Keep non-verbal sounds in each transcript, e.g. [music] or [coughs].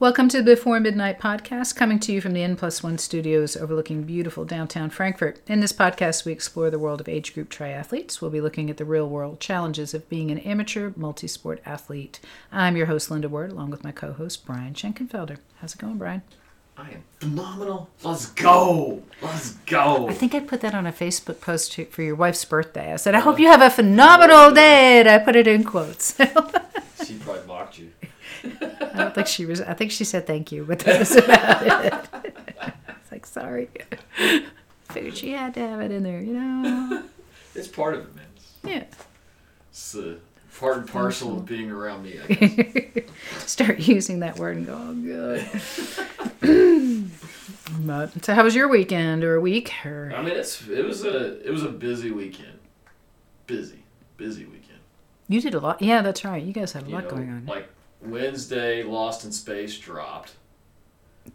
Welcome to the Before Midnight podcast, coming to you from the N Plus One studios overlooking beautiful downtown Frankfort. In this podcast, we explore the world of age group triathletes. We'll be looking at the real world challenges of being an amateur multi sport athlete. I'm your host, Linda Ward, along with my co host, Brian Schenkenfelder. How's it going, Brian? I am phenomenal. Let's go. Let's go. I think I put that on a Facebook post to- for your wife's birthday. I said, I hope you have a phenomenal day, and I put it in quotes. [laughs] She probably mocked you. I don't think she was. I think she said thank you, but that was about it. it's like sorry. Figured she had to have it in there, you know. It's part of it, man. Yeah. it's uh, part and parcel of being around me, I guess. [laughs] Start using that word and go, oh good. [clears throat] but so, how was your weekend or week? Or I mean, it's it was a it was a busy weekend. Busy, busy weekend. you did a lot. Yeah, that's right. You guys had a You lot know, going on. Like Wednesday, Lost in Space dropped.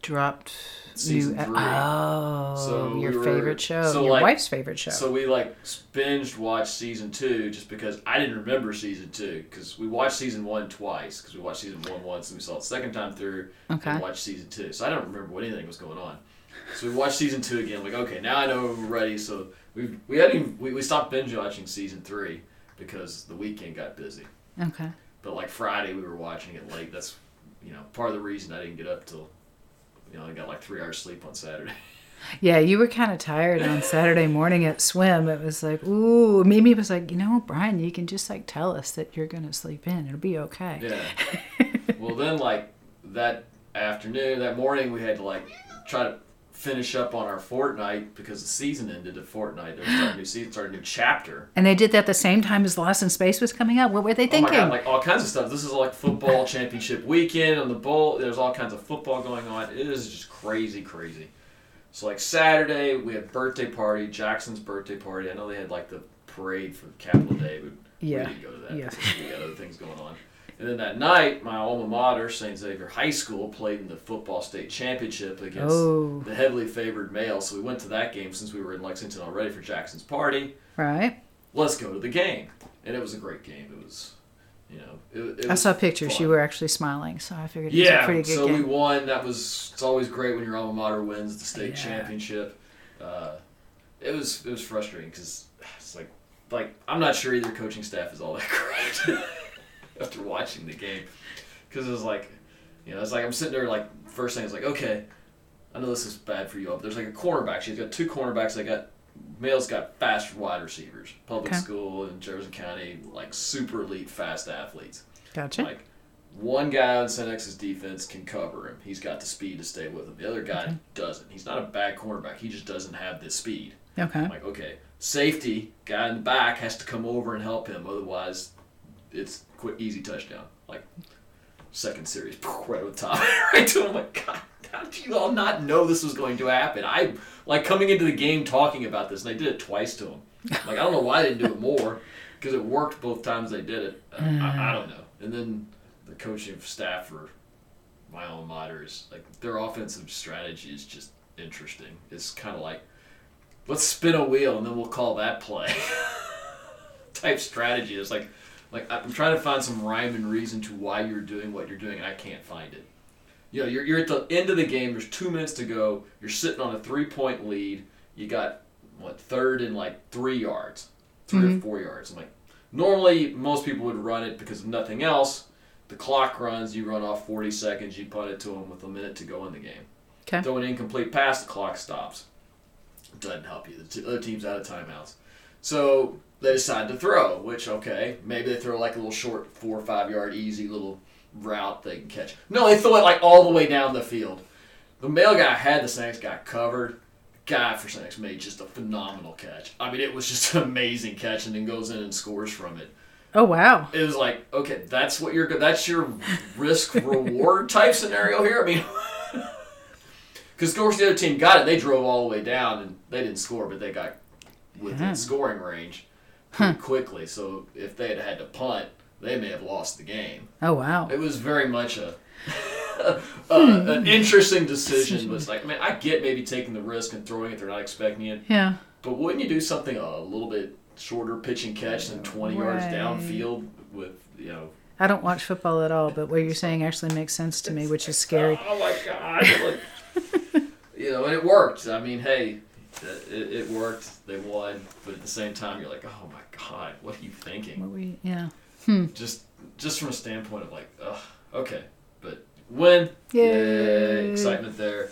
Dropped Season new. three. Oh, So your we were- favorite show. so, your like- wife's favorite show. So we like binged watched season two just because I didn't remember season two because we watched season one twice because we watched season one once and we saw it the second time through Okay. and watched season two. So I don't remember what anything was going on. So we watched season two again. Like okay, now I know we're ready. So we we hadn't even, we, we stopped binge watching season three because the weekend got busy. okay. But like Friday we were watching it late. That's you know part of the reason I didn't get up till you know I got like three hours sleep on Saturday. [laughs] Yeah, you were kind of tired on Saturday morning at swim. It was like, ooh, Mimi was like, you know, Brian, you can just like tell us that you're gonna sleep in. It'll be okay. Yeah. [laughs] well, then like that afternoon, that morning, we had to like try to finish up on our Fortnite because the season ended at Fortnite. They were starting a new [gasps] season, starting a new chapter. And they did that the same time as Lost in Space was coming out. What were they Oh my thinking? god, like all kinds of stuff. This is like football [laughs] championship weekend on the bowl. There's all kinds of football going on. It is just crazy, crazy. So like Saturday, we had birthday party, Jackson's birthday party. I know they had like the parade for Capital Day, but Yeah. we didn't go to that Yeah. because we got other things going on. And then that night, my alma mater, St. Xavier High School, played in the football state championship against Oh. the heavily favored Male. So we went to that game since we were in Lexington already for Jackson's party. right? Let's go to the game, and it was a great game. It was, you know, it, it I saw pictures. fun. You were actually smiling, so I figured it was a Yeah, pretty good so we won. That was it's always great when your alma mater wins the state Yeah. championship. Uh, it was it was frustrating because it's like like I'm not sure either coaching staff is all that [laughs] great after watching the game because it was like you know it's like I'm sitting there like first thing it's like okay I know this is bad for you all but there's like a cornerback she's got two cornerbacks they got Male's got fast wide receivers public Okay. school in Jefferson County like super elite fast athletes Gotcha. like one guy on St. X's defense can cover him. He's got the speed to stay with him. The other guy Okay. doesn't. He's not a bad cornerback. He just doesn't have the speed. Okay. I'm like, okay, safety guy in the back has to come over and help him. Otherwise, it's quick, easy touchdown. Like second series, [laughs] right over the top, [laughs] right to him. I'm like, God, how did you all not know this was going to happen? I like coming into the game talking about this, and they did it twice to him. Like I don't know why they didn't do it more because it worked both times they did it. Uh, I, I don't know. And then the coaching staff for my alma mater is like their offensive strategy is just interesting. It's kind of like let's spin a wheel and then we'll call that play [laughs] type strategy. It's like like I'm trying to find some rhyme and reason to why you're doing what you're doing, and I can't find it. You know, you're, you're at the end of the game. There's two minutes to go. You're sitting on a three point lead. You got what third and like three yards, 3 or mm-hmm. four yards. I'm like, normally most people would run it because of nothing else. The clock runs. You run off 40 seconds. You punt it to them with a minute to go in the game. Okay. Throw an incomplete pass. The clock stops. Doesn't help you. The t- other team's out of timeouts. So they decide to throw, which okay, maybe they throw like a little short four or five yard easy little route they can catch. No, they throw it like all the way down the field. The Male guy had the Saints guy covered. Guy for Saints made just a phenomenal catch. I mean, it was just [laughs] an amazing catch, and then goes in and scores from it. Oh wow. It was like, okay, that's what you're. That's your risk reward [laughs] type scenario here. I mean, [laughs] because of course the other team got it. They drove all the way down, and they didn't score, but they got within Yeah. scoring range pretty quickly. So if they had had to punt, they may have lost the game. Oh wow. It was very much a, [laughs] a hmm. an interesting decision. But it's like, I mean, I get maybe taking the risk and throwing it; they're not expecting it. Yeah. But wouldn't you do something a little bit shorter pitch and catch than 20 yards Right. downfield with, you know, I don't watch football at all, but what you're saying actually makes sense to me, which is scary. [laughs] Oh my god! Like, you know, and it worked. I mean, hey, it, it worked. They won, but at the same time, you're like, oh my god, what are you thinking? What we, yeah. Hmm. Just, just from a standpoint of like, ugh, okay, but win, Yay. excitement there.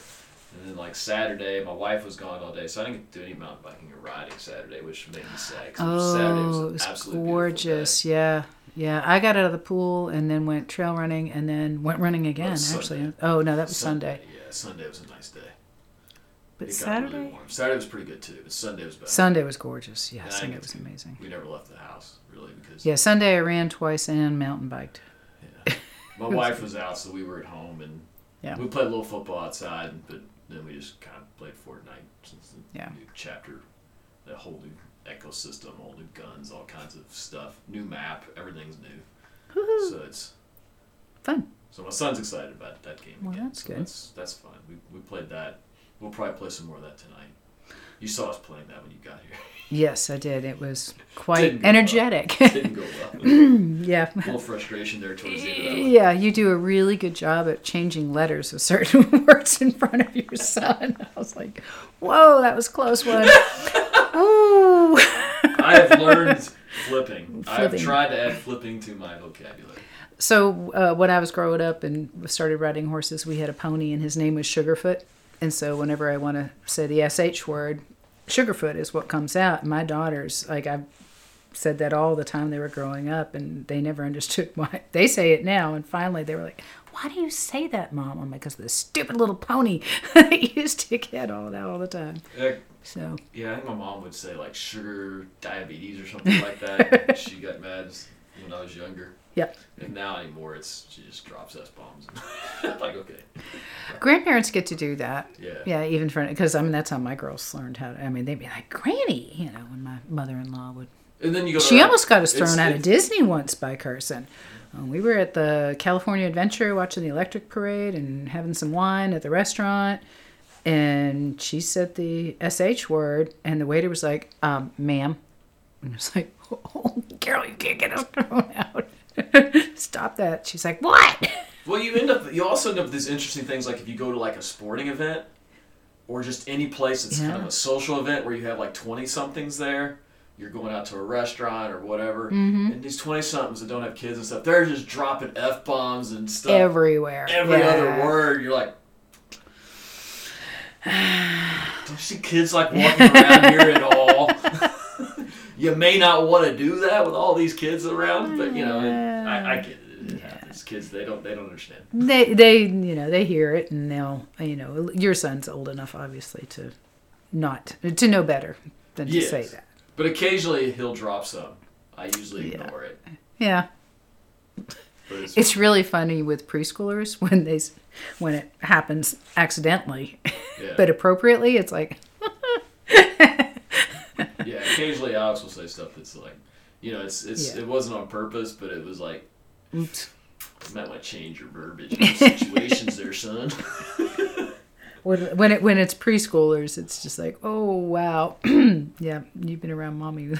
And then like Saturday, my wife was gone all day, so I didn't get to do any mountain biking or riding Saturday, which made me sad. 'cause Saturday Oh, was it was absolutely gorgeous. Yeah. Yeah. I got out of the pool and then went trail running and then went running again, oh, actually. Sunday. Oh, no, that was Sunday. Yeah, Sunday was a nice day. But It got really Saturday? warm. Saturday was pretty good too, but Sunday was better. Sunday was gorgeous. Yeah, And Sunday was amazing. We never left the house really because Yeah, Sunday I ran twice and mountain biked. yeah. my [laughs] wife was out, so we were at home and Yeah. we played a little football outside, but then we just kind of played Fortnite since the Yeah. new chapter, the whole new ecosystem, all new guns, all kinds of stuff, new map, everything's new. Woohoo. So it's Fun. so my son's excited about that game Well, again. that's so good. That's that's fun. We we played that. We'll probably play some more of that tonight. You saw us playing that when you got here. Yes, I did. It was [laughs] quite go well. energetic. [laughs] Didn't go well. [laughs] yeah. a little frustration there towards the end. Of that. Yeah, you do a really good job at changing letters of certain words in front of your son. I was like, whoa, that was close one. Ooh. I have learned flipping. I've tried to add flipping to my vocabulary. So uh, when I was growing up and started riding horses, we had a pony, and his name was Sugarfoot. And so whenever I want to say the sh word, Sugarfoot is what comes out. My daughters, like I've said that all the time they were growing up, and they never understood [laughs] why. They say it now, and finally they were like, "Why do you say that, mom?" I'm like, "Because the stupid little pony [laughs] that used to get all that all the time." Uh, So yeah, I think my mom would say like sugar diabetes or something like that. [laughs] she got mad when I was younger. Yep. And now anymore, it's she just drops s bombs. [laughs] like okay, grandparents get to do that. yeah. Yeah, even for because I mean that's how my girls learned how. to I mean they'd be like, "Granny," you know, when my mother-in-law would And then you go. She almost got us thrown out of Disney once by Carson. Um, we were at the California Adventure watching the electric parade and having some wine at the restaurant. And she said the SH word, and the waiter was like, um, ma'am. And I was like, [laughs] oh, Carol, you can't get us thrown out. [laughs] Stop that. She's like, what? [laughs] Well, you end up. You also end up with these interesting things like if you go to like a sporting event, or just any place that's kind of a social event where you have like twenty somethings there. You're going out to a restaurant or whatever, Mm-hmm. and these twenty somethings that don't have kids and stuff, they're just dropping f bombs and stuff. Everywhere. Every Yeah. other word, you're like. [sighs] Don't you see kids like walking around here at [laughs] all? You may not want to do that with all these kids around, but you know, it, I, I get it. It happens. Kids, they don't, they don't understand. They, they, you know, they hear it and they'll, you know, your son's old enough, obviously, to not, to know better than to Yes. say that. But occasionally he'll drop some. I usually Yeah. ignore it. Yeah. It's, It's really funny with preschoolers when they, when it happens accidentally, yeah. [laughs] but appropriately, it's like, yeah, occasionally Alex will say stuff that's like, you know, it's it's Yeah. it wasn't on purpose, but it was like, oops. you might want to change your verbiage in situations there, son. [laughs] When, when it when it's preschoolers, it's just like, oh wow, [clears throat] yeah, you've been around mommy. [laughs]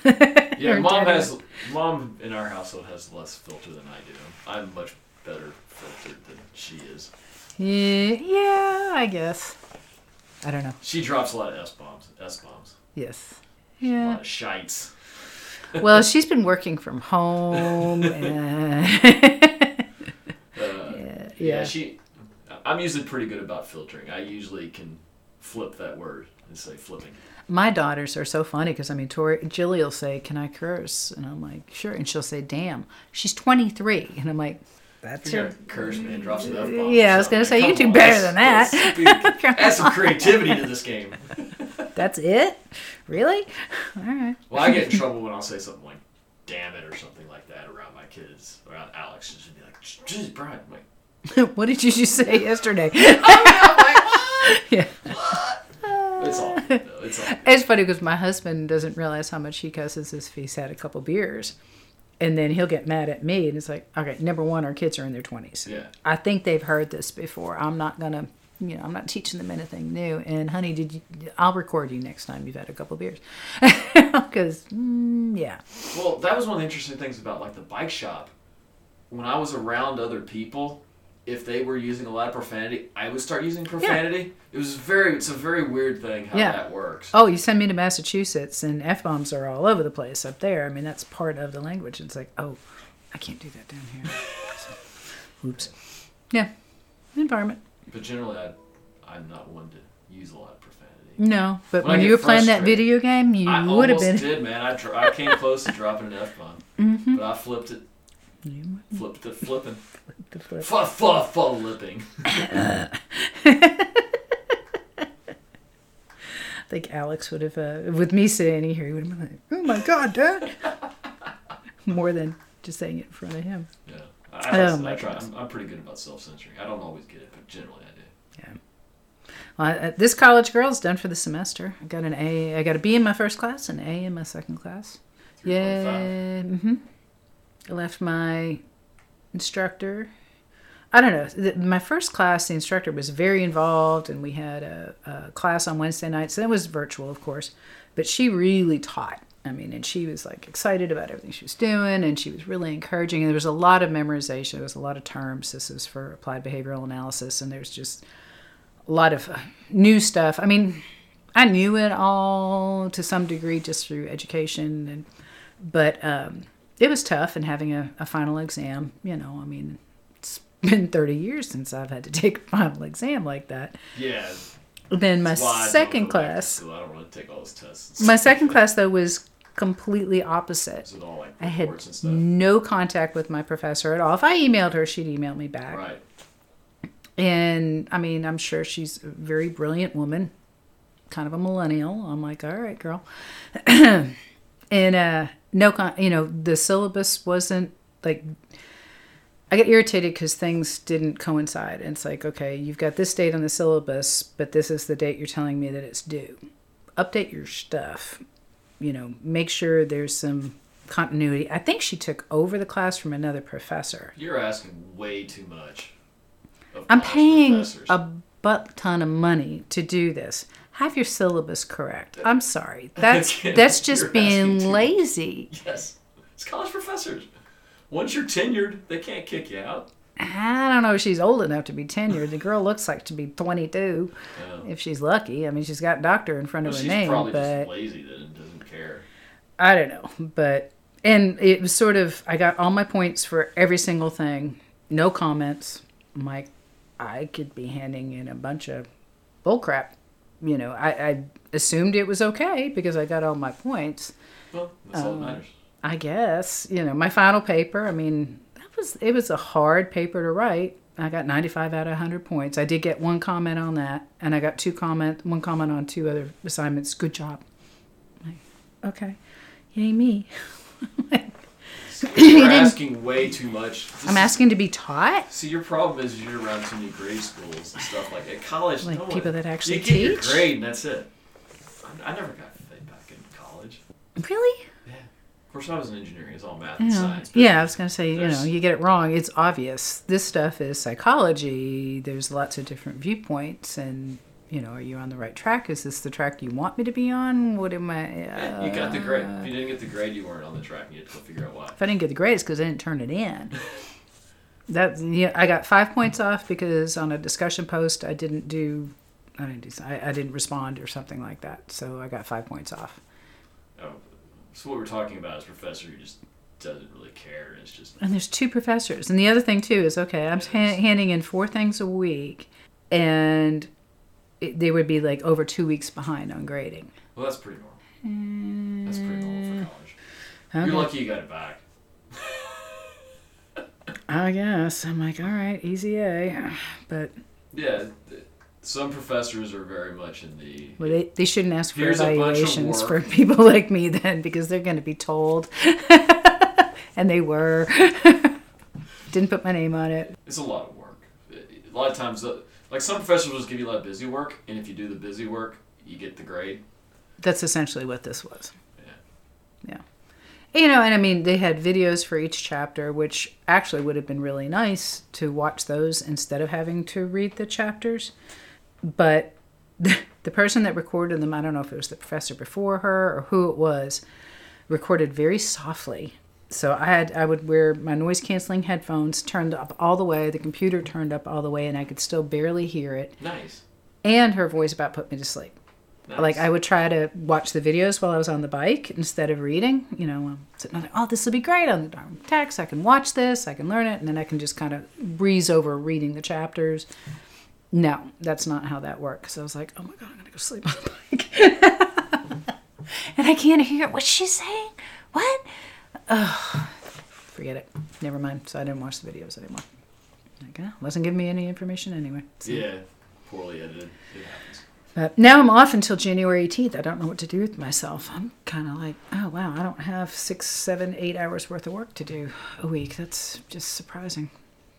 Yeah, mom daddy. has mom in our household has less filter than I do. I'm much better filtered than she is. Yeah, yeah, I guess. I don't know. She drops a lot of s bombs, s bombs, Yes. A Yeah. lot of shites. Well, [laughs] she's been working from home. [laughs] And Uh, yeah, yeah, she. I'm usually pretty good about filtering. I usually can flip that word and say flipping. My daughters are so funny because I mean, Tori, Jilly will say, "Can I curse?" And I'm like, "Sure." And she'll say, "Damn." She's 23, and I'm like, "That's your." curse, man. Drop some f bombs. Yeah, I was gonna say, you can do better than that. [laughs] Add some creativity to this game. That's it? Really? All right. Well, I get in trouble when I'll say something like "damn it" or something like that around my kids, around Alex. She'll be like, "Geez, Brian." I'm like, [laughs] what did you just say yesterday? [laughs] oh, [laughs] yeah. it's all. It's all. It's funny because my husband doesn't realize how much he cusses if he's had a couple beers. And then he'll get mad at me. And it's like, okay, number one, our kids are in their 20s. Yeah. I think they've heard this before. I'm not going to, you know, I'm not teaching them anything new. And honey, did you, I'll record you next time you've had a couple beers. [laughs] Because, mm, yeah. Well, that was one of the interesting things about like the bike shop when I was around other people, if they were using a lot of profanity, I would start using profanity. It was very, it's a very weird thing how Yeah. that works. Oh, you send me to Massachusetts and F bombs are all over the place up there. I mean, that's part of the language. It's like, oh, I can't do that down here. [laughs] So, oops. Yeah. Environment. But generally, I, I'm not one to use a lot of profanity. No, but When when, you were playing that video game, you would have been. I almost did, man. I, dr- I came [laughs] close to dropping an F bomb, Mm-hmm. but I flipped it, You flipped it, flipping, the flip. f f flipping. I think [laughs] Alex would have, uh, with me sitting here, he would have been like, oh my God, Dad. [laughs] More than just saying it in front of him. Yeah, I, Oh, I try. I'm, I'm pretty good about self censoring. I don't always get it, but generally I do. Yeah. Well, I- this college girl's done for the semester. I got an A. I got a B in my first class, an A in my second class. 3.5. Yeah. hmm I left my instructor. I don't know. The, my first class, the instructor was very involved, and we had a, a class on Wednesday nights. And it was virtual, of course, but she really taught. I mean, and she was like excited about everything she was doing, and she was really encouraging. And there was a lot of memorization. There was a lot of terms. This is for applied behavioral analysis, and there's just a lot of uh, new stuff. I mean, I knew it all to some degree just through education, and but um, it was tough. And having a, a final exam, you know, I mean, it's been 30 years since I've had to take a final exam like that. Yeah. Then my that's why I don't second go back to class, school. I don't want take all those tests. my second class though was completely opposite. All like I had no contact with my professor at all. If I emailed her, she'd email me back. Right. And I mean, I'm sure she's a very brilliant woman, kind of a millennial. I'm like, all right, girl. [clears throat] and uh, no, con- you know, the syllabus wasn't like. I get irritated because things didn't coincide. And it's like, okay, you've got this date on the syllabus, but this is the date you're telling me that it's due. Update your stuff. You know, make sure there's some continuity. I think she took over the class from another professor. You're asking way too much. I'm paying professors. a butt ton of money to do this. Have your syllabus correct. I'm sorry. That's [laughs] Again, that's just being too much. lazy. Yes. It's college professors. Once you're tenured, they can't kick you out. I don't know if she's old enough to be tenured. The girl looks like to be 22 Yeah. if she's lucky. I mean, she's got doctor in front Well, of her name, but lazy then care. I don't know. But and it was sort of I got all my points for every single thing. No comments. I'm like, I could be handing in a bunch of bullcrap. You know, I, I assumed it was okay because I got all my points. Well, that's all Um, that matters. I guess you know my final paper. I mean, that was it was a hard paper to write. I got 95 out of 100 points. I did get one comment on that, and I got two comment, one comment on two other assignments. Good job. Okay, yay me. You're [laughs] asking way too much. This I'm asking to be taught. See, your problem is you're around too many grade schools and stuff like at college. Like no people one- that actually you get your teach? grade and that's it. I, I never got feedback in college. Really? Yeah, of course I was in engineering. It's all math and Yeah. science. Yeah, I was gonna say, you know, you get it wrong. It's obvious. This stuff is psychology. There's lots of different viewpoints, and you know, are you on the right track? Is this the track you want me to be on? What am I? Yeah, you got the grade. uh, If you didn't get the grade, you weren't on the track, and you had to go figure out why. If I didn't get the grades because I didn't turn it in. [laughs] That yeah, I got five points off because on a discussion post I didn't do, I didn't do, I, I didn't respond or something like that. So I got five points off. Oh, so what we're talking about is professor who just doesn't really care. It's just And there's two professors. And the other thing too is okay, I'm ha- handing in four things a week, and it, they would be like over two weeks behind on grading. well, that's pretty normal. That's pretty normal for college. Okay. You're lucky you got it back. [laughs] I guess I'm like, all right, easy A, [sighs] but Yeah, th- some professors are very much in the. well, they they shouldn't ask for Here's a bunch of evaluations for people [laughs] like me then because they're going to be told, [laughs] and they were. Didn't put my name on it. It's a lot of work. A lot of times, uh, like some professors will just give you a lot of busy work, and if you do the busy work, you get the grade. That's essentially what this was. Yeah. Yeah. You know, and I mean, they had videos for each chapter, which actually would have been really nice to watch those instead of having to read the chapters. But [laughs] the person that recorded them, I don't know if it was the professor before her or who it was, recorded very softly. So I had I would wear my noise canceling headphones turned up all the way, the computer turned up all the way, and I could still barely hear it. Nice. And her voice about put me to sleep. nice. Like I would try to watch the videos while I was on the bike instead of reading. You know, I'm sitting there, oh, this will be great on the text. I can watch this, I can learn it, and then I can just kind of breeze over reading the chapters. No, that's not how that works. So I was like, oh my god, I'm gonna go sleep on the bike, [laughs] and I can't hear what she's saying. What? Oh, forget it. Never mind. So I didn't watch the videos anymore. Like, eh, wasn't giving me any information anyway. So- yeah, poorly edited. It happens. but now I'm off until January 18th. I don't know what to do with myself. I'm kind of like, oh wow, I don't have six, seven, eight hours worth of work to do a week. That's just surprising.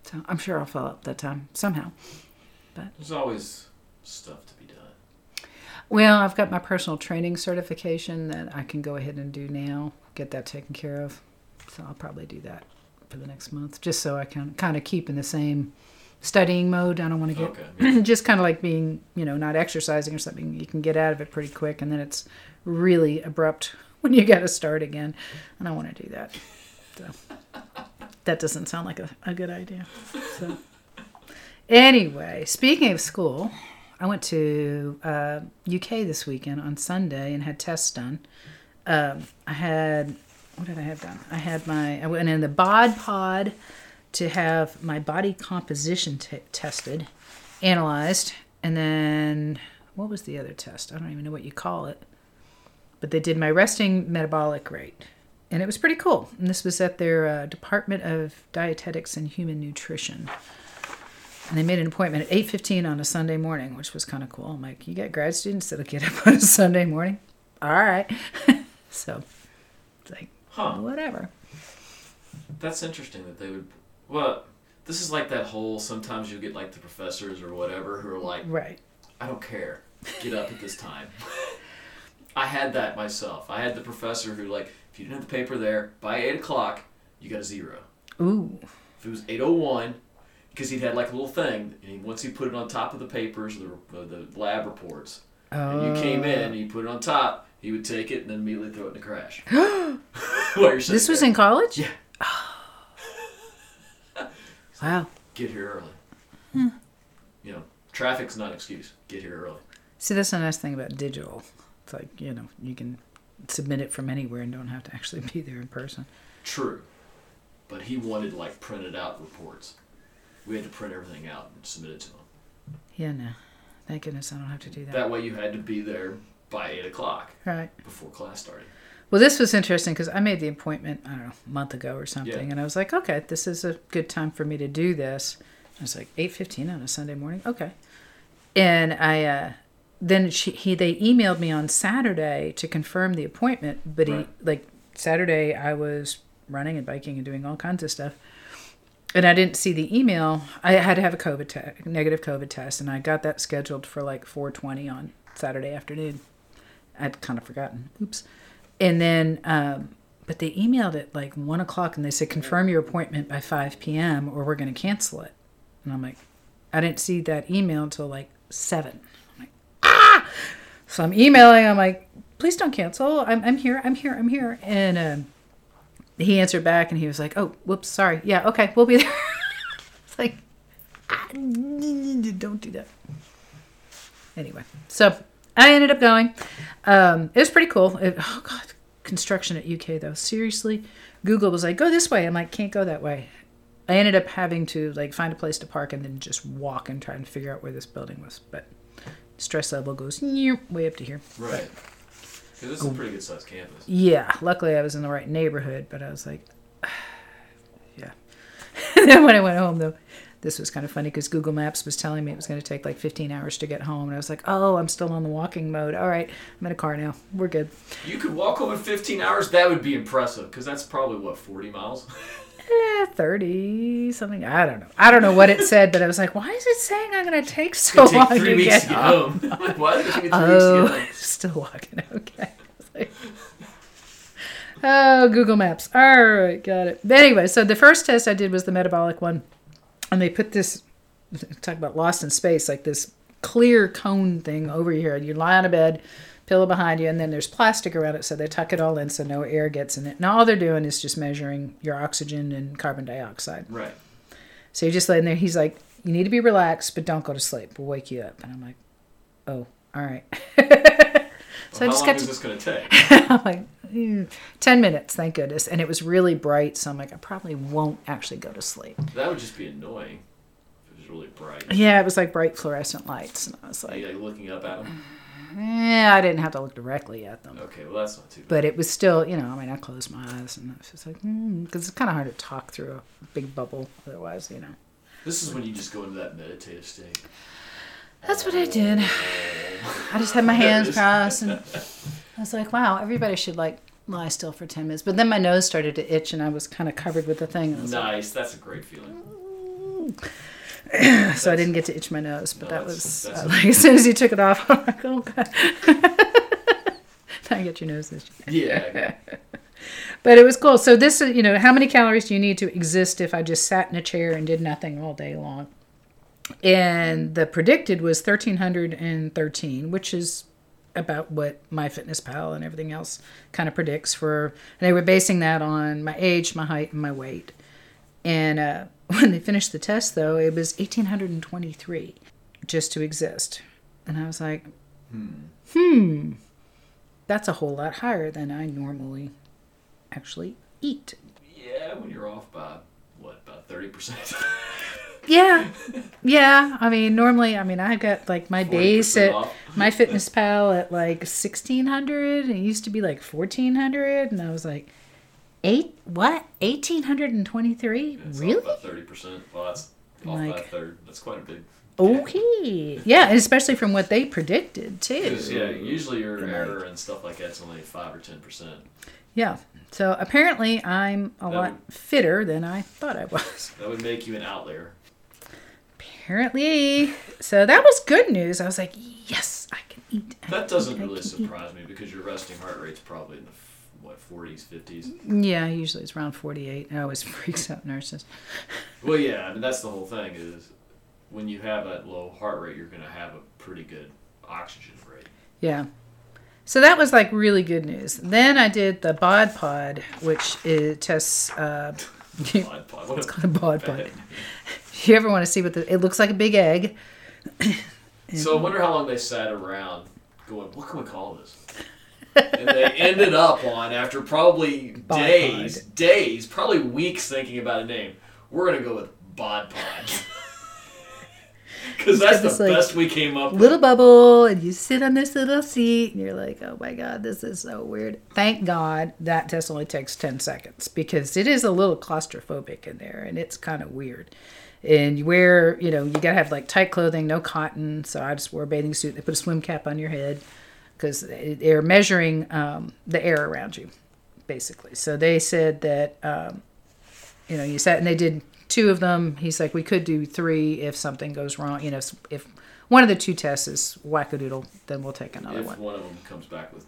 So I'm sure I'll fill up that time somehow. But There's always stuff to be done. Well, I've got my personal training certification that I can go ahead and do now, get that taken care of. So I'll probably do that for the next month, just so I can kind of keep in the same studying mode. I don't want to get Okay. [clears throat] just kind of like being, you know, not exercising or something. You can get out of it pretty quick, and then it's really abrupt [laughs] when you got to start again. And I want to do that. So that doesn't sound like a, a good idea. So anyway, speaking of school, I went to uh, UK this weekend on Sunday and had tests done. Um, I had what did I have done? I had my I went in the bod pod to have my body composition t- tested, analyzed, and then what was the other test? I don't even know what you call it. But they did my resting metabolic rate, and it was pretty cool. And this was at their uh, Department of Dietetics and Human Nutrition. And they made an appointment at 8.15 on a Sunday morning, which was kind of cool. I'm like, you got grad students that'll get up [laughs] on a Sunday morning? All right. [laughs] so, it's like, Huh. whatever. That's interesting that they would. Well, this is like that whole. Sometimes you get like the professors or whatever who are like, Right. I don't care. Get up at this time. [laughs] I had that myself. I had the professor who like, if you didn't have the paper there by eight o'clock, you got a zero. Ooh. If it was eight oh one, because he'd had like a little thing, and he, once he put it on top of the papers, the the lab reports, and you came oh. in, and you put it on top, he would take it and then immediately throw it in the trash. [gasps] [laughs] While you're sitting This was there. in college? Yeah. [sighs] Wow. Get here early. Hmm. You know, traffic's not an excuse. Get here early. See, that's the nice thing about digital. It's like, you know, you can submit it from anywhere and don't have to actually be there in person. True. But he wanted like printed out reports. We had to print everything out and submit it to him. Yeah, no. Thank goodness I don't have to do that. That way you had to be there by eight o'clock Right. before class started. Well, this was interesting because I made the appointment, I don't know, a month ago or something, Yeah. and I was like, okay, this is a good time for me to do this. I was like, eight fifteen on a Sunday morning, okay. And I uh, then she he they emailed me on Saturday to confirm the appointment, but Right. he like Saturday I was running and biking and doing all kinds of stuff. And I didn't see the email. I had to have a COVID test, negative COVID test, and I got that scheduled for like 4:20 on Saturday afternoon. I'd kind of forgotten. Oops. And then, um, but they emailed it like one o'clock, and they said confirm your appointment by 5 p.m. or we're going to cancel it. And I'm like, I didn't see that email until like seven. I'm like, ah! So I'm emailing. I'm like, please don't cancel. I'm I'm here. I'm here. I'm here. And um, he answered back, and he was like, oh, whoops, sorry. Yeah, okay, we'll be [laughs] there. it's like, ah, don't do that. Anyway, so I ended up going. Um, it was pretty cool. It, oh god, construction at UK though. Seriously, Google was like, go this way. I'm like, can't go that way. I ended up having to like find a place to park and then just walk and try and figure out where this building was. But stress level goes way up to here. Right. Because this is a pretty good sized campus. Yeah, luckily I was in the right neighborhood, but I was like, [sighs] yeah. and [laughs] then when I went home, though, this was kind of funny because Google Maps was telling me it was going to take like 15 hours to get home. And I was like, oh, I'm still on the walking mode. All right, I'm in a car now. We're good. You could walk home in 15 hours. That would be impressive because that's probably what 40 miles. Eh, 30 something. I don't know. I don't know what it [laughs] said, but I was like, why is it saying I'm going to take so It'd long take three to weeks get to get home? home. [laughs] like, why did it take me three Oh, weeks to get home? still walking. [laughs] Okay. Like- oh, Google Maps. All right, got it. But anyway, so the first test I did was the metabolic one, and they put this talk about lost in space, like this clear cone thing over here. You lie on a bed, pillow behind you, and then there's plastic around it, so they tuck it all in so no air gets in it. And all they're doing is just measuring your oxygen and carbon dioxide. Right. So you're just laying there. He's like, "You need to be relaxed, but don't go to sleep. We'll wake you up." And I'm like, "Oh, all right." [laughs] so I Well, just how long got is to. this going to take? [laughs] I'm like, "Mm, ten minutes, thank goodness. And it was really bright, so I'm like, I probably won't actually go to sleep. that would just be annoying. If it was really bright. Yeah, it was like bright fluorescent lights, and I was Are like, you like looking up at them? yeah, I didn't have to look directly at them. Okay, well that's not too bad. But it was still, you know, I mean, I closed my eyes and I was just like, because it's kind of hard to talk through a big bubble otherwise, you know. This is when you just go into that meditative state. That's what I did. I just had my [laughs] hands crossed and I was like, wow, everybody should like lie still for 10 minutes. But then my nose started to itch and I was kind of covered with the thing. And I was Nice, that's a great feeling. [clears throat] so I didn't get to itch my nose. But No, that was, that's uh, like, as soon as you took it off, [laughs] I'm like, oh, God. [laughs] now I get your nose itchy. Yeah. [laughs] But it was cool. So this is, you know, how many calories do you need to exist if I just sat in a chair and did nothing all day long? And the predicted was 1313, which is about what MyFitnessPal and everything else kind of predicts for. And they were basing that on my age, my height, and my weight. And uh, [laughs] when they finished the test, though, it was 1823 just to exist. And I was like, hmm, that's a whole lot higher than I normally actually eat. Yeah, when you're off by what about thirty percent? [laughs] Yeah, yeah. I mean, normally, I mean, I've got like my base at off. MyFitnessPal at like sixteen hundred. It used to be like fourteen hundred, and I was like, eight what? Eighteen hundred and twenty three? Really? thirty percent. Well, that's off by a third. That's quite a big. Okay. Yeah, especially from what they predicted too. Yeah, usually your Like- error and stuff like that's only five or ten percent. Yeah. So apparently, I'm a That lot would- fitter than I thought I was. That would make you an outlier. Apparently. So that was good news. I was like, yes, I can eat. I That doesn't really can eat. surprise me because your resting heart rate's probably in the what forties, fifties. Yeah, usually it's around 48. It always [laughs] freaks out nurses. Well, yeah, I mean that's the whole thing is when you have that low heart rate, you're going to have a pretty good oxygen rate. Yeah. So that was like really good news. Then I did the bod pod, which is tests. Uh, [laughs] Bod pod. What it's called a bod pod. If you ever want to see what the, it looks like a big egg. [coughs] So I wonder how long they sat around going, what can we call this? [laughs] and they ended up on after probably Bod days, days, probably weeks thinking about a name. We're gonna go with Bod Pod. [laughs] Because that's the like best we came up with. Little bubble, and you sit on this little seat, and you're like, oh my God, this is so weird. Thank God that test only takes 10 seconds because it is a little claustrophobic in there and it's kind of weird. And you wear, you know, you gotta have like tight clothing, no cotton. So I just wore a bathing suit. They put a swim cap on your head because they're measuring um, the air around you, basically. So they said that, um, you know, you sat and they did two of them. He's like, we could do three if something goes wrong. You know, if, if one of the two tests is wackadoodle, then we'll take another If one, one of them comes back with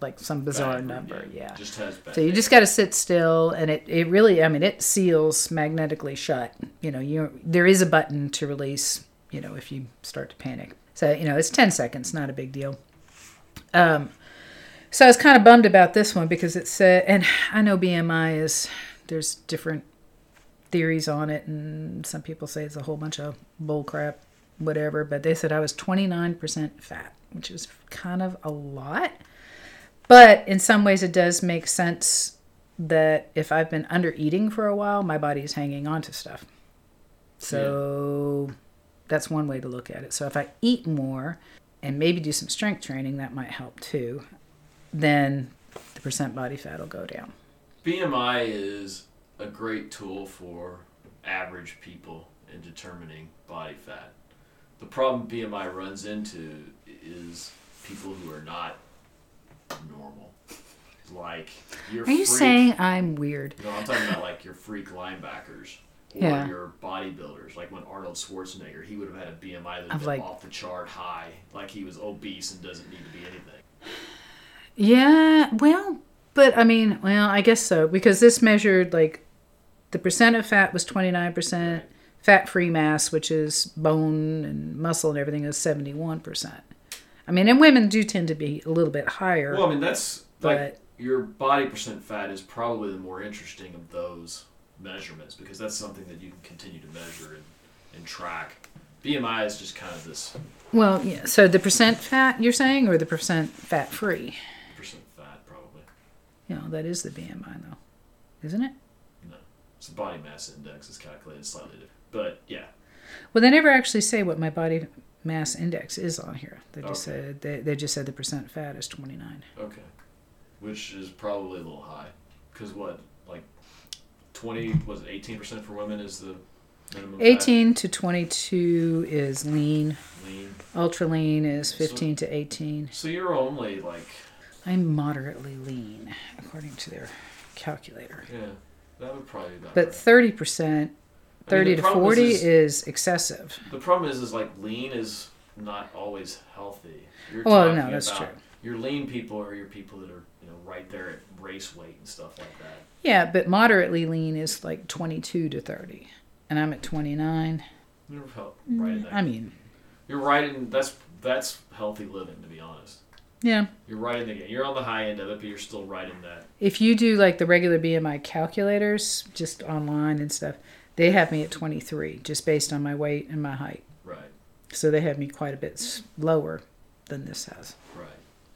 like some bizarre bad, number. Yeah. has. So you just got to sit still, and it, it really, I mean, it seals magnetically shut. You know, you there is a button to release. You know, if you start to panic. So you know, it's ten seconds, not a big deal. Um, so I was kind of bummed about this one because it said, and I know BMI is there's different theories on it, and some people say it's a whole bunch of bull crap, whatever. But they said I was twenty nine percent fat, which is kind of a lot. But in some ways, it does make sense that if I've been under eating for a while, my body is hanging on to stuff. So that's one way to look at it. So if I eat more and maybe do some strength training, that might help too. Then the percent body fat will go down. BMI is a great tool for average people in determining body fat. The problem BMI runs into is people who are not normal. Like your Are you freak, saying I'm weird? No, I'm talking about like your freak linebackers or Yeah. your bodybuilders. Like when Arnold Schwarzenegger, he would have had a BMI that was like- off the chart high, like he was obese and doesn't need to be anything. Yeah, well, but I mean, well, I guess so because this measured like the percent of fat was 29%, fat free mass, which is bone and muscle and everything, is 71%. I mean, and women do tend to be a little bit higher, Well, I mean that's like but your body percent fat is probably the more interesting of those measurements because that's something that you can continue to measure and, and track. BMI is just kind of this well, yeah. So the percent fat you're saying, or the percent fat free? percent fat, probably. You know, that is the BMI though, isn't it? No, it's the body mass index is calculated slightly different. But yeah, Well, they never actually say what my body mass index is on here. They just Okay. said they, they just said the percent fat is 29. okay, which is probably a little high because what like twenty was it eighteen percent for women is the minimum. fat? 18 to 22 is lean. lean. Ultra lean is So- 15 to 18. So you're only like I'm moderately lean according to their calculator. yeah, that would probably be about But right. 30%, I mean, to 40 is- is, excessive. The problem is, is like lean is not always healthy. You're Well, no, that's true. Your lean people are your people that are you know right there at race weight and stuff like that. Yeah, but moderately lean is like 22 to 30. And I'm at 29. You're right in that. Mm, I mean, You're right in that's that's healthy living to be honest. yeah. You're right in the game. You're on the high end of it, but you're still right in that. If you do like the regular BMI calculators, just online and stuff, they have me at 23, just based on my weight and my height. Right, So they have me quite a bit lower than this has. right.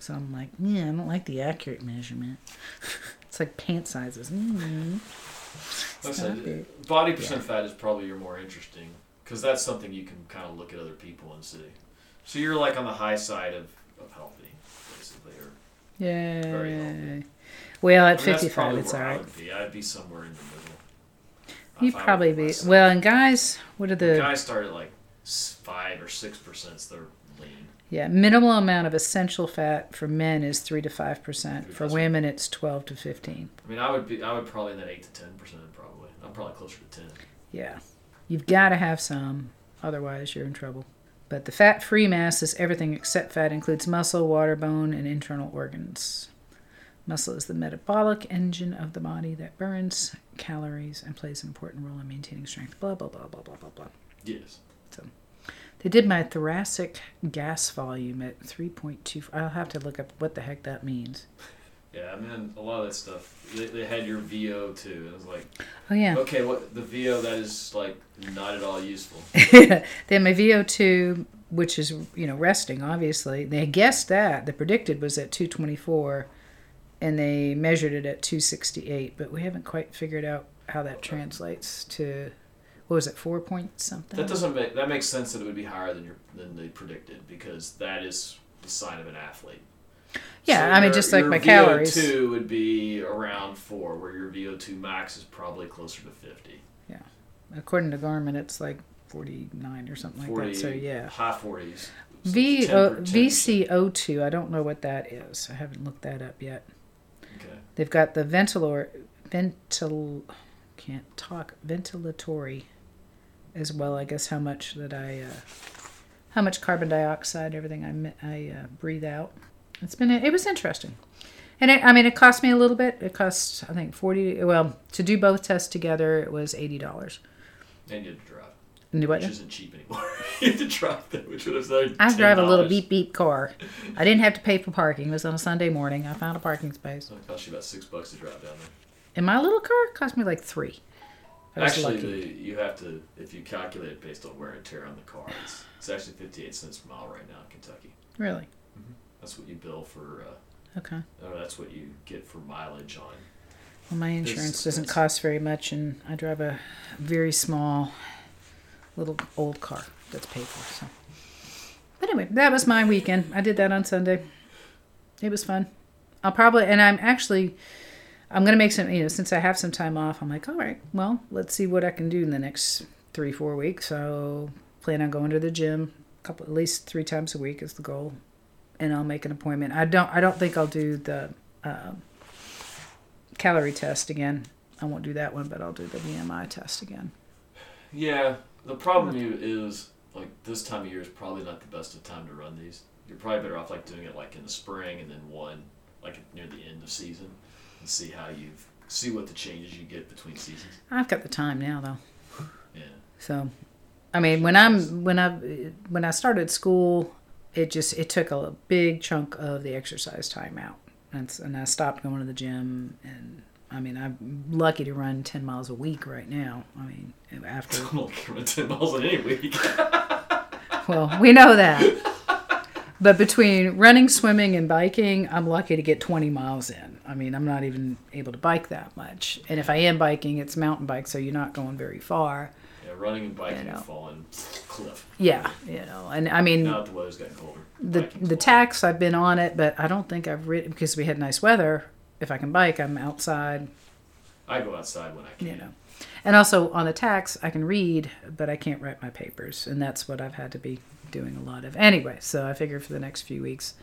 So I'm like, yeah, I don't like the accurate measurement. [laughs] it's like pant sizes. Mm. Body percent fat is probably your more interesting because that's something you can kind of look at other people and see. So you're like on the high side of, of healthy, basically, or Very Yeah. healthy. Well, I at mean, 55, probably it's all I'd be. I'd be somewhere in the middle. You'd If I were probably be. myself. Well, and guys, what are The guys start at like five or six percent. They're lean. Yeah, minimal amount of essential fat for men is 3 to 5%. For women, it's 12 to 15. I mean, I would be. I would probably in that eight to ten percent. Probably. I'm probably closer to ten. Yeah. You've got to have some, otherwise, you're in trouble. But the fat free mass is everything except fat, includes muscle, water, bone, and internal organs. Muscle is the metabolic engine of the body that burns calories and plays an important role in maintaining strength. Blah, blah, blah, blah, blah, blah, blah. Yes. They did my thoracic gas volume at 3.2. I'll have to look up what the heck that means. Yeah. I mean, a lot of that stuff. They, they had your VO2. It was like, Oh, yeah. okay, what the VO that is like not at all useful. [laughs] they had my VO2, which is, you know, resting, obviously. They guessed that. The predicted was at 224, and they measured it at 268, but we haven't quite figured out how that translates to, what was it, four point something? That doesn't make that makes sense that it would be higher than your than they predicted because that is the sign of an athlete. Yeah, I mean, your- just like my calories. VO2 would be around four, where your VO2 max is probably closer to fifty. Yeah, According to Garmin, it's like 49 or something like that. So, yeah. high forties. V O VCO2, I don't know what that is. I haven't looked that up yet. Okay. They've got the ventilor, ventil, can't talk, ventilatory as well. I guess how much that I, uh, how much carbon dioxide, everything I, I uh, breathe out. It's been, it was interesting. And it, I mean, it cost me a little bit. It cost, I think, 40, well, to do both tests together, it was $80. And you had to drive, And do what? Which isn't cheap anymore. [laughs] you had to drive that, which would have said I drive a little $10. beep beep car. I didn't have to pay for parking. It was on a Sunday morning. I found a parking space. It cost you about six bucks to drive down there. And my little car cost me like three. Actually, the, you have to if you calculate it based on wear and tear on the car. It's, it's actually fifty-eight cents per mile right now in Kentucky. Really? That's what you bill for. Uh, Okay. or that's what you get for mileage on. Well, my insurance doesn't cost very much, and I drive a very small, little old car that's paid for. So, but anyway, that was my weekend. I did that on Sunday. It was fun. I'll probably, and I'm actually, I'm gonna make some. You know, since I have some time off, I'm like, all right, well, let's see what I can do in the next three, four weeks. So, plan on going to the gym, a couple, at least three times a week is the goal, and I'll make an appointment. I don't, I don't think I'll do the. Um, calorie test again. I won't do that one, but I'll do the BMI test again. Yeah, the problem is like this time of year is probably not the best of time to run these. You're probably better off like doing it like in the spring and then one like near the end of season and see how you've see what the changes you get between seasons. I've got the time now though, Yeah. so I mean when I'm when I when I started school it just it took a big chunk of the exercise time out, and, and I stopped going to the gym. And I mean, I'm lucky to run ten miles a week right now. I mean, after [laughs] I'm only running 10 miles in any week. [laughs] well, we know that. But between running, swimming, and biking, I'm lucky to get 20 miles in. I mean, I'm not even able to bike that much. And if I am biking, it's mountain bike, so you're not going very far. yeah, running and biking You know. fallen cliff. Yeah, you know. And I mean, Now the weather's getting colder. the biking's the tax I've been on it, but I don't think I've ridden because we had nice weather. If I can bike, I'm outside, I go outside when I can. you know. And also on the tax, I can read, but I can't write my papers, and that's what I've had to be doing a lot of. Anyway, so I figure for the next few weeks,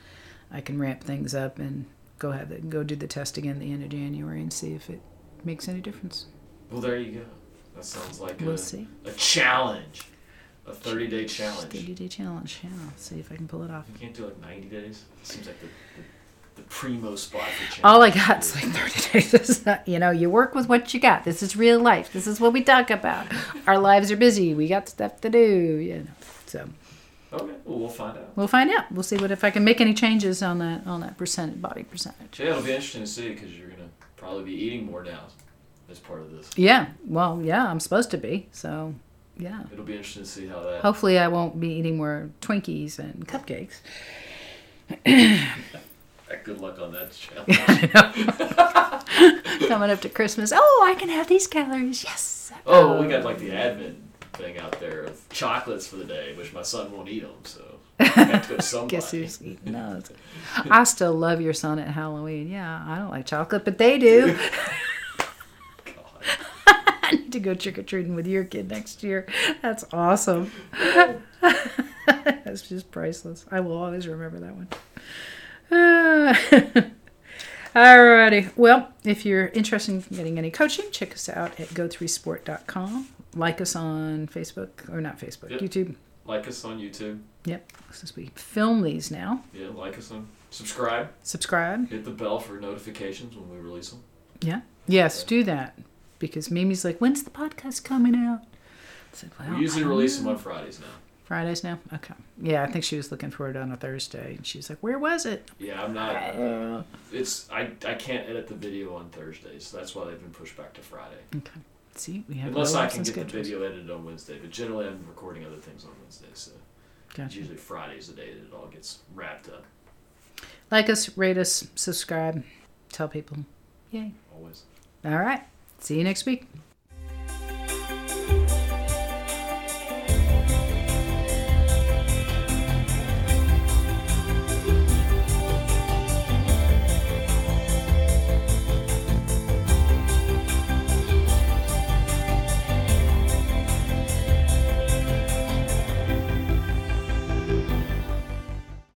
I can ramp things up and go have the, go do the test again at the end of January and see if it makes any difference. Well, there you go. That sounds like We'll a, see. a challenge. A 30 day challenge. 30 day challenge. Yeah, see if I can pull it off. You can't do like 90 days? Seems like the, the, the primo spot for challenge. All I got is like 30 days. [laughs] It's not- you know, you work with what you got. This is real life. This is what we talk about. Our lives are busy. We got stuff to do. You know, so Okay, well, we'll find out. we'll find out. We'll see what if I can make any changes on that on that percentage body percentage. Yeah, it'll be interesting to see because you're going to probably be eating more now as part of this. Yeah. Well, yeah, I'm supposed to be. So, yeah. It'll be interesting to see how that. Hopefully, I won't be eating more Twinkies and cupcakes. [clears throat] Good luck on that challenge. [laughs] [laughs] Coming up to Christmas. Oh, I can have these calories. Yes. oh, we got like the advent thing out there of chocolates for the day, which my son won't eat them, so [laughs] I have to go somebody. Guess who's eating those? I still love your son at Halloween. Yeah, I don't like chocolate, but they do. God. I need to go trick or treating with your kid next year. That's awesome. That's just priceless. I will always remember that one. Ah. [laughs] Alrighty. Well, if you're interested in getting any coaching, check us out at go3sport.com. Like us on Facebook, or not Facebook, Yep. YouTube. Like us on YouTube. Yep, since we film these now. Yeah, like us on. Subscribe. Subscribe. Hit the bell for notifications when we release them. Yeah. Yes, do that. Because Mimi's like, when's the podcast coming out? It's like, well, we usually I release them on Fridays now. Fridays now? Okay. Yeah, I think she was looking for it on a Thursday. And she was like, where was it? Yeah, I'm not. Uh, It's I I can't edit the video on Thursdays, so that's why they've been pushed back to Friday. okay. See, we have Unless I can in get the video edited on Wednesday, but generally I'm recording other things on Wednesday, so it's Gotcha. usually Friday's the day that it all gets wrapped up. Like us, rate us, subscribe, tell people. Yay. Always. All right. See you next week.